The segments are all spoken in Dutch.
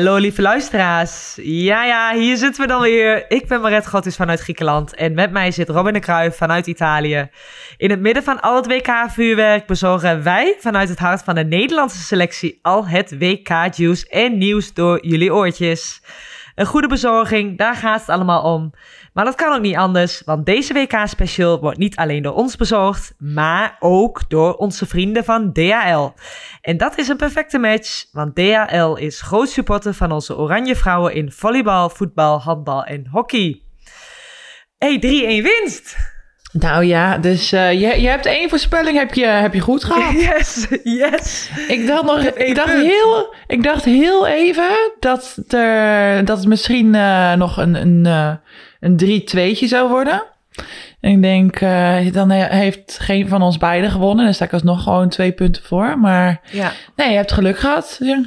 Hallo lieve luisteraars. Ja, ja, hier zitten we dan weer. Ik ben Maret Gottis vanuit Griekenland en met mij zit Robin de Kruijf vanuit Italië. In het midden van al het WK-vuurwerk bezorgen wij vanuit het hart van de Nederlandse selectie al het WK-juice en nieuws door jullie oortjes. Een goede bezorging, daar gaat het allemaal om. Maar dat kan ook niet anders, want deze WK-special wordt niet alleen door ons bezorgd, maar ook door onze vrienden van DHL. En dat is een perfecte match, want DHL is groot supporter van onze Oranje Vrouwen in volleybal, voetbal, handbal en hockey. Hey, 3-1 winst! Nou ja, dus uh, je, je hebt één voorspelling heb je, heb je goed gehad. Yes, yes. Ik dacht nog, ik, dacht heel, ik dacht heel even dat er, dat het misschien uh, nog een, een, uh, een 3-2'tje zou worden. En ik denk, uh, dan heeft geen van ons beiden gewonnen. Dan sta ik alsnog gewoon twee punten voor. Maar Ja. nee, je hebt geluk gehad. Ja.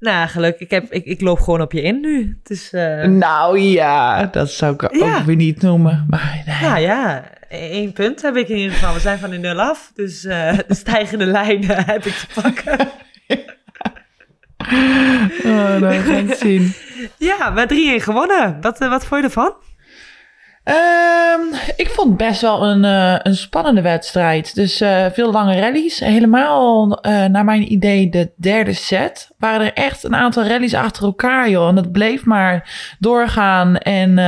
Nou, geluk. Ik, heb, ik, ik loop gewoon op je in nu. Het is, eh, Nou ja, dat zou ik Ja. ook weer niet noemen. Maar nee. nou ja, één punt heb ik in ieder geval. We zijn van de nul af. Dus eh, de stijgende lijn eh, heb ik te pakken. Oh, nou, gaan we het zien. Ja, met 3-1 gewonnen. Wat, eh, wat vond je ervan? Ehm, ik vond best wel een, eh, een spannende wedstrijd. Dus eh, veel lange rallies. Helemaal eh, naar mijn idee de derde set. Waren er echt een aantal rallies achter elkaar, joh. En dat bleef maar doorgaan. En,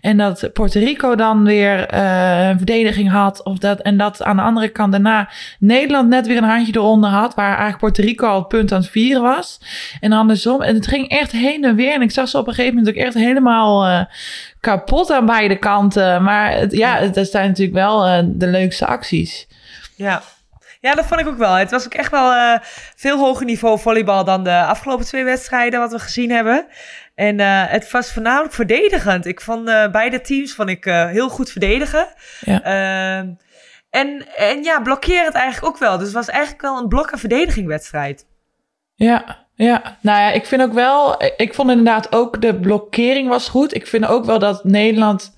en dat Puerto Rico dan weer een verdediging had. Of dat, en dat aan de andere kant daarna Nederland net weer een handje eronder had. Waar eigenlijk Puerto Rico al het punt aan het vieren was. En andersom. En het ging echt heen en weer. En ik zag ze op een gegeven moment ook echt helemaal... kapot aan beide kanten. Maar het, ja, het- dat zijn natuurlijk wel eh, de leukste acties. Ja. Ja, dat vond ik ook wel. Het was ook echt wel eh, veel hoger niveau volleybal dan de afgelopen twee wedstrijden wat we gezien hebben. En eh, het was voornamelijk verdedigend. Ik vond beide teams vond ik, heel goed verdedigen. Ja. Ehm, en, en ja, blokkeer het eigenlijk ook wel. Dus het was eigenlijk wel een blok- en verdedigingwedstrijd. Ja, ja. Nou ja, ik vind ook wel... Ik vond inderdaad ook de blokkering was goed. Ik vind ook wel dat Nederland...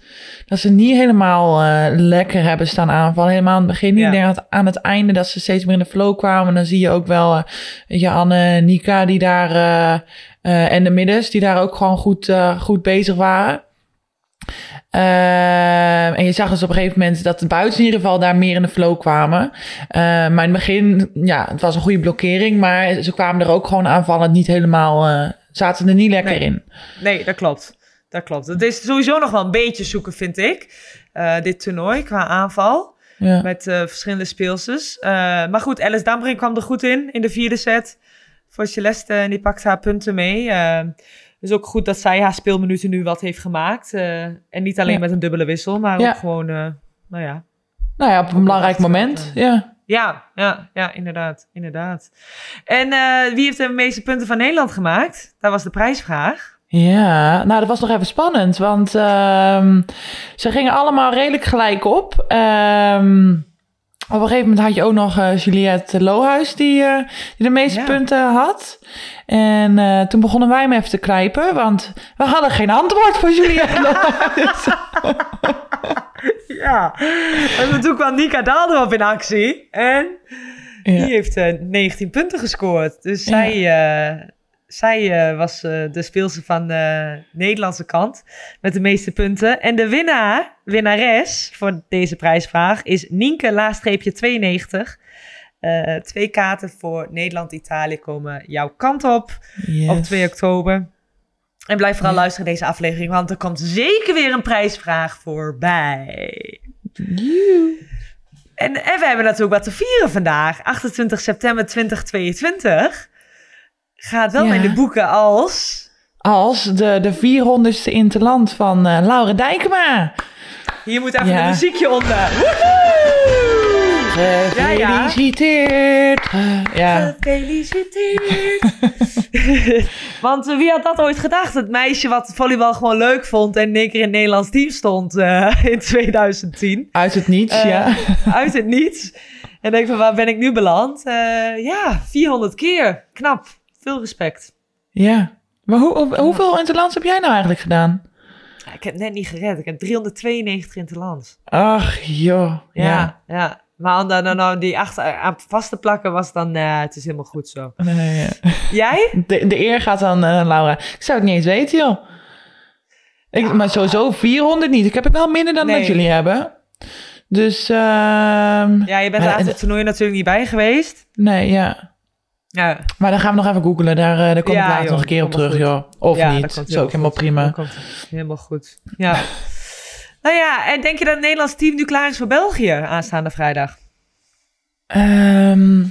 Dat ze niet helemaal eh, lekker hebben staan aanvallen. Helemaal aan het begin. niet. Ja. Aan het einde dat ze steeds meer in de flow kwamen. Dan zie je ook wel... eh, weet je, Anne, Nika die daar... eh, eh, en de middens die daar ook gewoon goed, eh, goed bezig waren. Ehm, en je zag dus op een gegeven moment dat de buiten in ieder geval daar meer in de flow kwamen. Ehm, maar in het begin, ja, het was een goede blokkering. Maar ze kwamen er ook gewoon aanvallend niet helemaal, eh, zaten er niet lekker Nee. in. Nee, dat klopt. Dat klopt. Het is sowieso nog wel een beetje zoeken, vind ik. eh, dit toernooi qua aanval. Ja. Met eh, verschillende speelsters. Eh, maar goed, Alice Dambring kwam er goed in, in de vierde set. Voor Celeste, en die pakt haar punten mee. Eh, dus ook goed dat zij haar speelminuten nu wat heeft gemaakt. Eh, en niet alleen Ja. met een dubbele wissel, maar Ja. ook gewoon, eh, nou ja. Nou ja, op een belangrijk moment. Ja. Ja, ja, ja, inderdaad, inderdaad. En eh, wie heeft de meeste punten van Nederland gemaakt? Dat was de prijsvraag. Ja, nou dat was nog even spannend, want ehm, ze gingen allemaal redelijk gelijk op. Ehm, op een gegeven moment had je ook nog eh, Juliette Lohuis die, eh, die de meeste Ja. punten had. En eh, toen begonnen wij hem even te knijpen, want we hadden geen antwoord voor Juliette Lohuis. Ja, en toen kwam Nika Daal erop in actie. En die heeft eh, 19 punten gescoord. Dus zij, zij eh, was eh, de speelster van de Nederlandse kant met de meeste punten. En de winnaar, winnares voor deze prijsvraag is Nienke laagstreepje 92. Eh, twee kaarten voor Nederland-Italië komen jouw kant op Yes. op 2 oktober. En blijf vooral Ja. luisteren naar deze aflevering, want er komt zeker weer een prijsvraag voorbij. En, en we hebben natuurlijk wat te vieren vandaag. 28 september 2022 gaat wel Ja. in de boeken als... Als de, de 400ste interland van eh Laura Dijkema. Hier moet even Ja. een muziekje onder. Woehoe! Ja, ja. Gefeliciteerd. Ja. Gefeliciteerd. Want eh, wie had dat ooit gedacht? Het meisje wat volleybal gewoon leuk vond en in één keer in het Nederlands team stond eh, in 2010. Uit het niets, ja. Uit het niets. En denk van, waar ben ik nu beland? Ja, 400 keer. Knap. Veel respect. Ja. Maar hoe, hoe- hoeveel interlands heb jij nou eigenlijk gedaan? Ja, ik heb net niet gered. Ik heb 392 in het land. Ach, joh. Ja, Ja. ja. Maar om dan nou die achter aan vast te plakken was dan... Nee, het is helemaal goed zo. Nee, ja. Jij? De, de eer gaat aan eh, Laura. Ik zou het niet eens weten, joh. Ik, Maar sowieso 400 niet. Ik heb het wel minder dan Nee. dat jullie hebben. Dus, ehm, Ja, je bent er aan het toernooi natuurlijk niet bij geweest. nee, ja. Ja, Maar dan gaan we nog even googelen. Daar, eh, daar kom ik Ja, later joh, nog een keer op terug, goed. joh. Of ja, niet. dat is ook helemaal goed. prima. Helemaal goed. Ja. nou ja, en denk je dat het Nederlands team nu klaar is voor België aanstaande vrijdag? Ehm,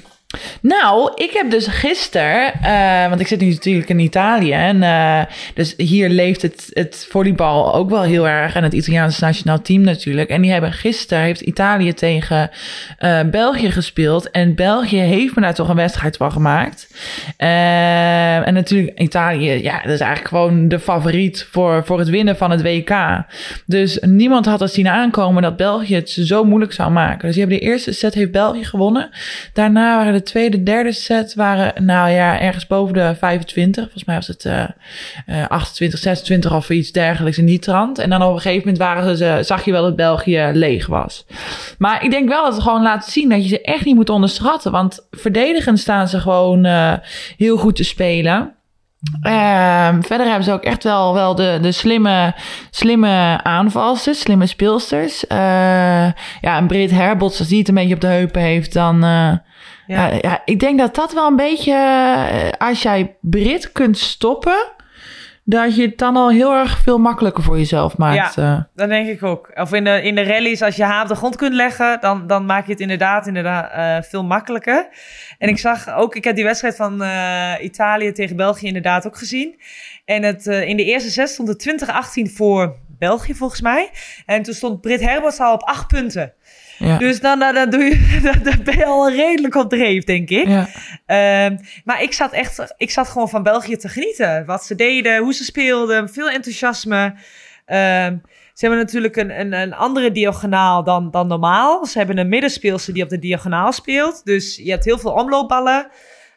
nou, ik heb dus gisteren, eh, want ik zit nu natuurlijk in Italië. En eh, dus hier leeft het, het volleybal ook wel heel erg. En het Italiaanse nationaal team natuurlijk. En die hebben gisteren, heeft Italië tegen eh, België gespeeld. En België heeft me daar toch een wedstrijd van gemaakt. En natuurlijk Italië, ja, dat is eigenlijk gewoon de favoriet voor, voor het winnen van het WK. Dus niemand had het zien aankomen dat België het zo moeilijk zou maken. Dus die hebben de eerste set heeft België gewonnen. Daarna waren de tweede, derde set waren, nou ja, ergens boven de 25. Volgens mij was het eh, 28, 26 of iets dergelijks in die trant. En dan op een gegeven moment waren ze, zag je wel dat België leeg was. Maar ik denk wel dat het gewoon laat zien dat je ze echt niet moet onderschatten. Want verdedigend staan ze gewoon eh, heel goed te spelen. Ehm, verder hebben ze ook echt wel, wel de, de slimme, slimme aanvalsters, slimme speelsters. Eh, ja, en Brit Herbots, als die het een beetje op de heupen heeft, dan... eh, ja. Ja, ik denk dat dat wel een beetje... eh, als jij Brit kunt stoppen... dat je het dan al heel erg veel makkelijker voor jezelf maakt. eh. Dat denk ik ook. Of in de, in de rallies, als je haar op de grond kunt leggen, dan, dan maak je het inderdaad, inderdaad eh, veel makkelijker. En ik zag ook, ik heb die wedstrijd van eh, Italië tegen België inderdaad ook gezien. En het, eh, in de eerste set stond het 20-18 voor België volgens mij. En toen stond Brit Herberts al op acht punten. ja. Dus dan, dan, dan, doe je, dan, dan ben je al redelijk op dreef, denk ik. ja. Ehm, maar ik zat echt, ik zat gewoon van België te genieten. Wat ze deden, hoe ze speelden, veel enthousiasme. Ehm, ze hebben natuurlijk een, een, een andere diagonaal dan, dan normaal. Ze hebben een middenspeelster die op de diagonaal speelt. Dus je hebt heel veel omloopballen.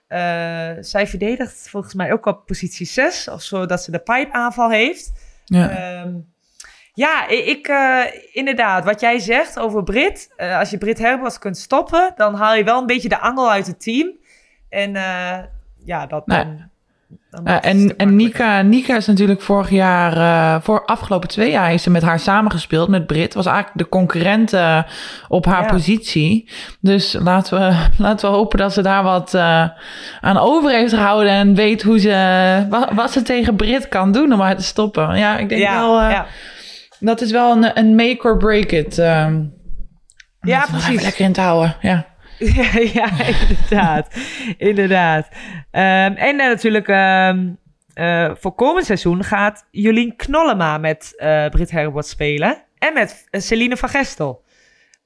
Eh, zij verdedigt volgens mij ook op positie 6, of zo dat ze de pipe aanval heeft. ja. Ehm, ja, ik, eh, inderdaad, wat jij zegt over Brit. eh, als je Brit Herberts kunt stoppen, dan haal je wel een beetje de angel uit het team. En eh, ja, dat Nou, dan, en en. Nika, Nika is natuurlijk vorig jaar, voor afgelopen twee jaar, heeft ze met haar samengespeeld met Brit. Was eigenlijk de concurrent op haar Ja. positie. Dus laten we, laten we hopen dat ze daar wat aan over heeft gehouden en weet hoe ze, wat, wat ze tegen Brit kan doen om haar te stoppen. Ja, ik denk ja, wel, ja. Dat is wel een, een make or break it. ehm, Ja, precies. lekker in te houden, ja. ja, ja, inderdaad. inderdaad. Ehm, en eh, natuurlijk, ehm, eh, voor komend seizoen gaat Jolien Knollema met eh Brit Herberts spelen. En met Celine van Gestel.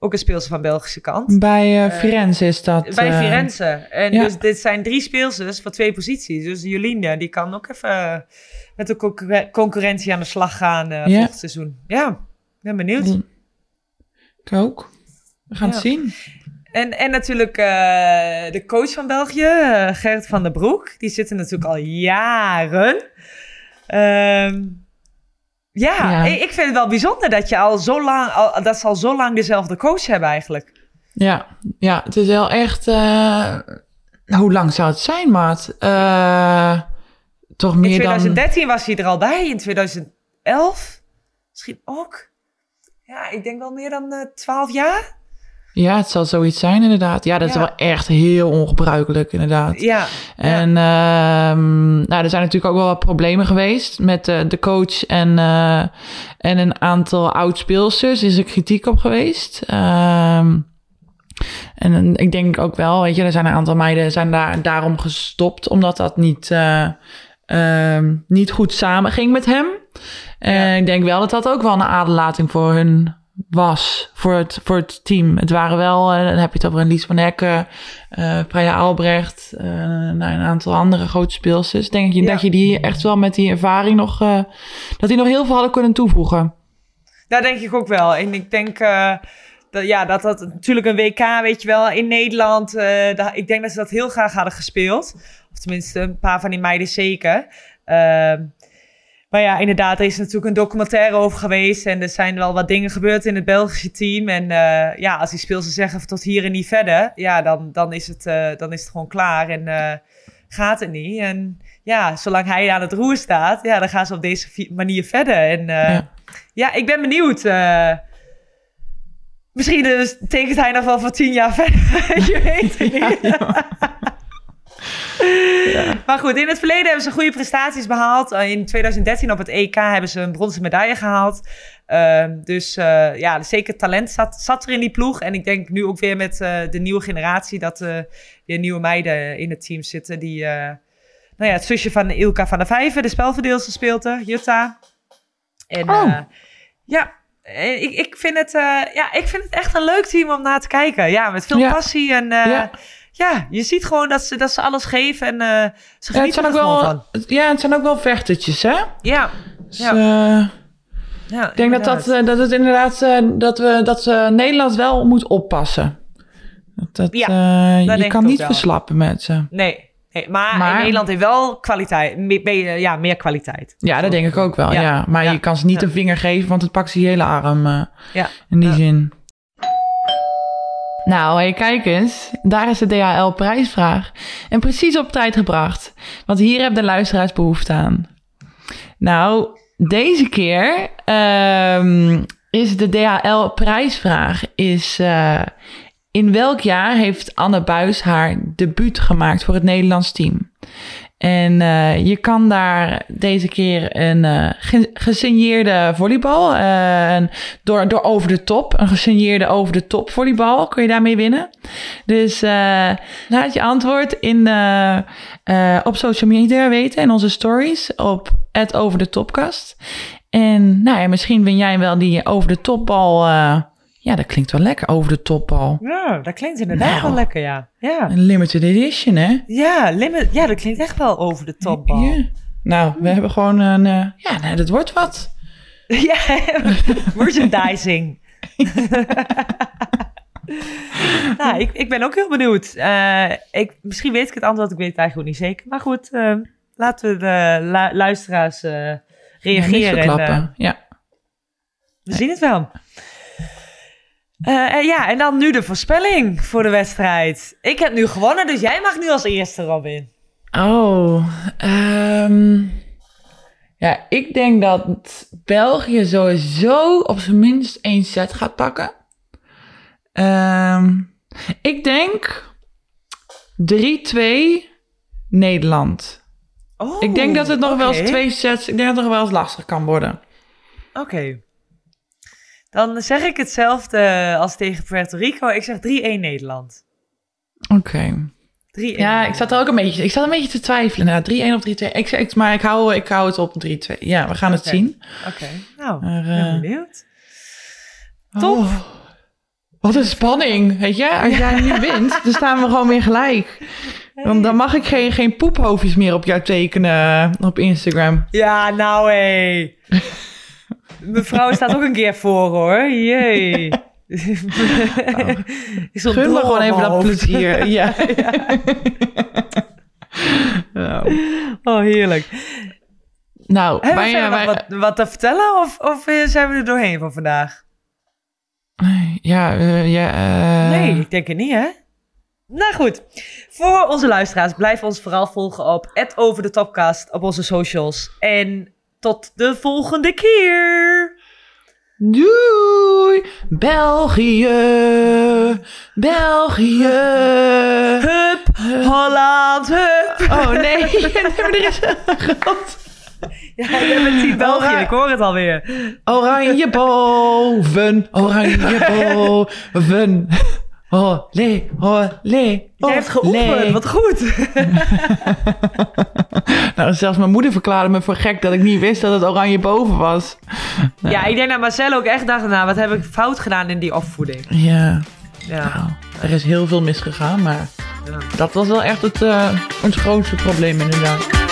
Ook een speelster van Belgische kant. Bij eh, Firenze is dat. Bij eh, Firenze. En ja. dus dit zijn drie speelsters voor twee posities. Dus Jolien, die kan ook even met de concurre- concurrentie aan de slag gaan eh Ja. volgend seizoen. Ja, ben benieuwd. Ik ook. We gaan Ja. het zien. En, en natuurlijk de coach van België, Gerrit van der Broek. Die zit er natuurlijk al jaren. Ehm, ja, Ja. Ik, ik vind het wel bijzonder dat, je al zo lang, al, dat ze al zo lang dezelfde coach hebben eigenlijk. Ja, ja, het is wel echt. eh, hoe lang zou het zijn, maat? Eh, toch In meer 2013 was hij er al bij, in 2011 misschien ook. Ja, ik denk wel meer dan eh 12 jaar. Ja, het zal zoiets zijn, inderdaad. Ja, dat is wel echt heel ongebruikelijk, inderdaad. Ja, En ehm, nou, er zijn natuurlijk ook wel wat problemen geweest met eh, de coach en, eh, en een aantal oud-speelsters. Is er kritiek op geweest. Ehm, en ik denk ook wel, weet je, er zijn een aantal meiden zijn daar, daarom gestopt, omdat dat niet, ehm, niet goed samenging met hem. En Ja. ik denk wel dat dat ook wel een aderlating voor hun was, voor het, voor het team. Het waren wel, eh, dan heb je het over een Lies van Hekken, eh Freya Albrecht, nou, een aantal andere grote speelsters. Denk je Ja. dat je die echt wel met die ervaring nog, dat die nog heel veel hadden kunnen toevoegen? daar denk ik ook wel. En ik denk dat, ja, dat dat natuurlijk een WK, weet je wel, in Nederland. daar- ik denk dat ze dat heel graag hadden gespeeld. Of tenminste, een paar van die meiden zeker. Maar ja, inderdaad, er is natuurlijk een documentaire over geweest. En er zijn wel wat dingen gebeurd in het Belgische team. En eh, ja, als die speelsters zeggen tot hier en niet verder. Ja, dan, dan, is, het, eh, dan is het gewoon klaar. En eh, gaat het niet. En ja, zolang hij aan het roer staat, ja, dan gaan ze op deze manier verder. En ja. Ja. ik ben benieuwd. misschien dus tekent hij nog wel voor tien jaar verder. Je weet het niet. Maar goed, in het verleden hebben ze goede prestaties behaald. Uh, in 2013 op het EK hebben ze een bronzen medaille gehaald. Uh, dus uh, ja, zeker talent zat, zat, er in die ploeg. En ik denk nu ook weer met uh, de nieuwe generatie dat er weer nieuwe meiden in het team zitten. Die, nou ja, het zusje van Ilka van der Vijven, de spelverdeelster, speelt er, Jutta. En oh. ja, ik, ik, vind het, ja, ik vind het echt een leuk team om naar te kijken. Ja, met veel Ja. passie en... Ja. Ja, je ziet gewoon dat ze, dat ze alles geven en uh, ze Ja, het genieten zijn er ook gewoon wel, van. ja, het zijn ook wel vechtertjes, hè? Ja, Dus, Ja. eh, ja ik denk dat, dat, eh, dat het inderdaad, eh, dat, we, dat ze Nederland wel moet oppassen. Dat, dat, Ja, eh, je kan niet wel. verslappen met ze. Nee, nee maar, Maar- Nederland heeft wel kwaliteit, me- me- ja, meer kwaliteit. Ja, dat denk ik ook wel, Ja. Maar je kan ze niet een vinger geven, want het pakt ze je hele arm eh, Ja. in die zin. Nou, hey, kijk eens. Daar is de DHL-prijsvraag. En precies op tijd gebracht. Want hier hebben de luisteraars behoefte aan. Nou, deze keer ehm, is de DHL-prijsvraag... is eh, in welk jaar heeft Anne Buis haar debuut gemaakt voor het Nederlands team? En eh, je kan daar deze keer een ge- gesigneerde volleybal, een- door, door over de top, een gesigneerde over de top volleybal, kun je daarmee winnen. Dus laat je antwoord in, op social media weten, in onze stories, op het over de topkast. En nou ja, misschien win jij wel die over de topbal. Ja, dat klinkt wel lekker, over de topbal. Ja, dat klinkt inderdaad Nou. wel lekker, ja. Ja, Een limited edition, hè? ja, limit, ja, dat klinkt echt wel over de topbal. Ja. Nou, we hebben gewoon een. eh, ja, nou, dat wordt wat. Ja, merchandising. nou, ik, ik ben ook heel benieuwd. Eh, ik, misschien weet ik het antwoord, ik weet het eigenlijk ook niet zeker. Maar goed, eh, laten we de lu- luisteraars eh, Ja, reageren. en, ja. we zien het wel. Eh, en ja, en dan nu de voorspelling voor de wedstrijd. Ik heb nu gewonnen, dus jij mag nu als eerste, Robin. Oh. ehm, ja, ik denk dat België sowieso op zijn minst één set gaat pakken. Ehm, ik denk 3-2 Nederland. Oh, ik denk dat het nog wel eens twee sets. Ik denk dat het nog wel eens lastig kan worden. Oké. Dan zeg ik hetzelfde als tegen Puerto Rico. Ik zeg 3-1 Nederland. Oké. 3-1. Ja, ik zat er ook een beetje, ik zat een beetje te twijfelen. Nou, 3-1 of 3-2. Ik, zeg- ik, maar ik hou, ik hou het op 3-2. Ja, we gaan het zien. Oké, nou, Maar, ben eh, benieuwd. Top. Oh, wat een spanning, weet je? Als jij nu wint, dan staan we gewoon weer gelijk. Dan, dan mag ik geen, geen poephoofdjes meer op jou tekenen eh, op Instagram. Ja, nou hé. Mevrouw staat ook een keer voor hoor. Jee. Ik Gun me gewoon even dat plezier. Ja. Nou, Oh, heerlijk. nou Hebben wij, verder wij- nog wat, wat te vertellen of, of eh, zijn we er doorheen van vandaag? ja, eh, ja eh, Nee, ik denk het niet, hè? Nou goed, voor onze luisteraars, blijf ons vooral volgen op over de Topcast op onze socials. En tot de volgende keer! Doei! België! België! Hup, Holland, hup! Oh nee, maar er is een groot Ja, bent team België, ik hoor het alweer. oranje boven, oranje boven. Olé, olé, Jij hebt geoefend, wat goed. Nou, zelfs mijn moeder verklaarde me voor gek dat ik niet wist dat het oranje boven was. Ja, ik denk dat Marcel ook echt dacht, nou, wat heb ik fout gedaan in die opvoeding? Ja, Ja, nou, er is heel veel misgegaan, maar ja. dat was wel echt het, eh, het grootste probleem inderdaad.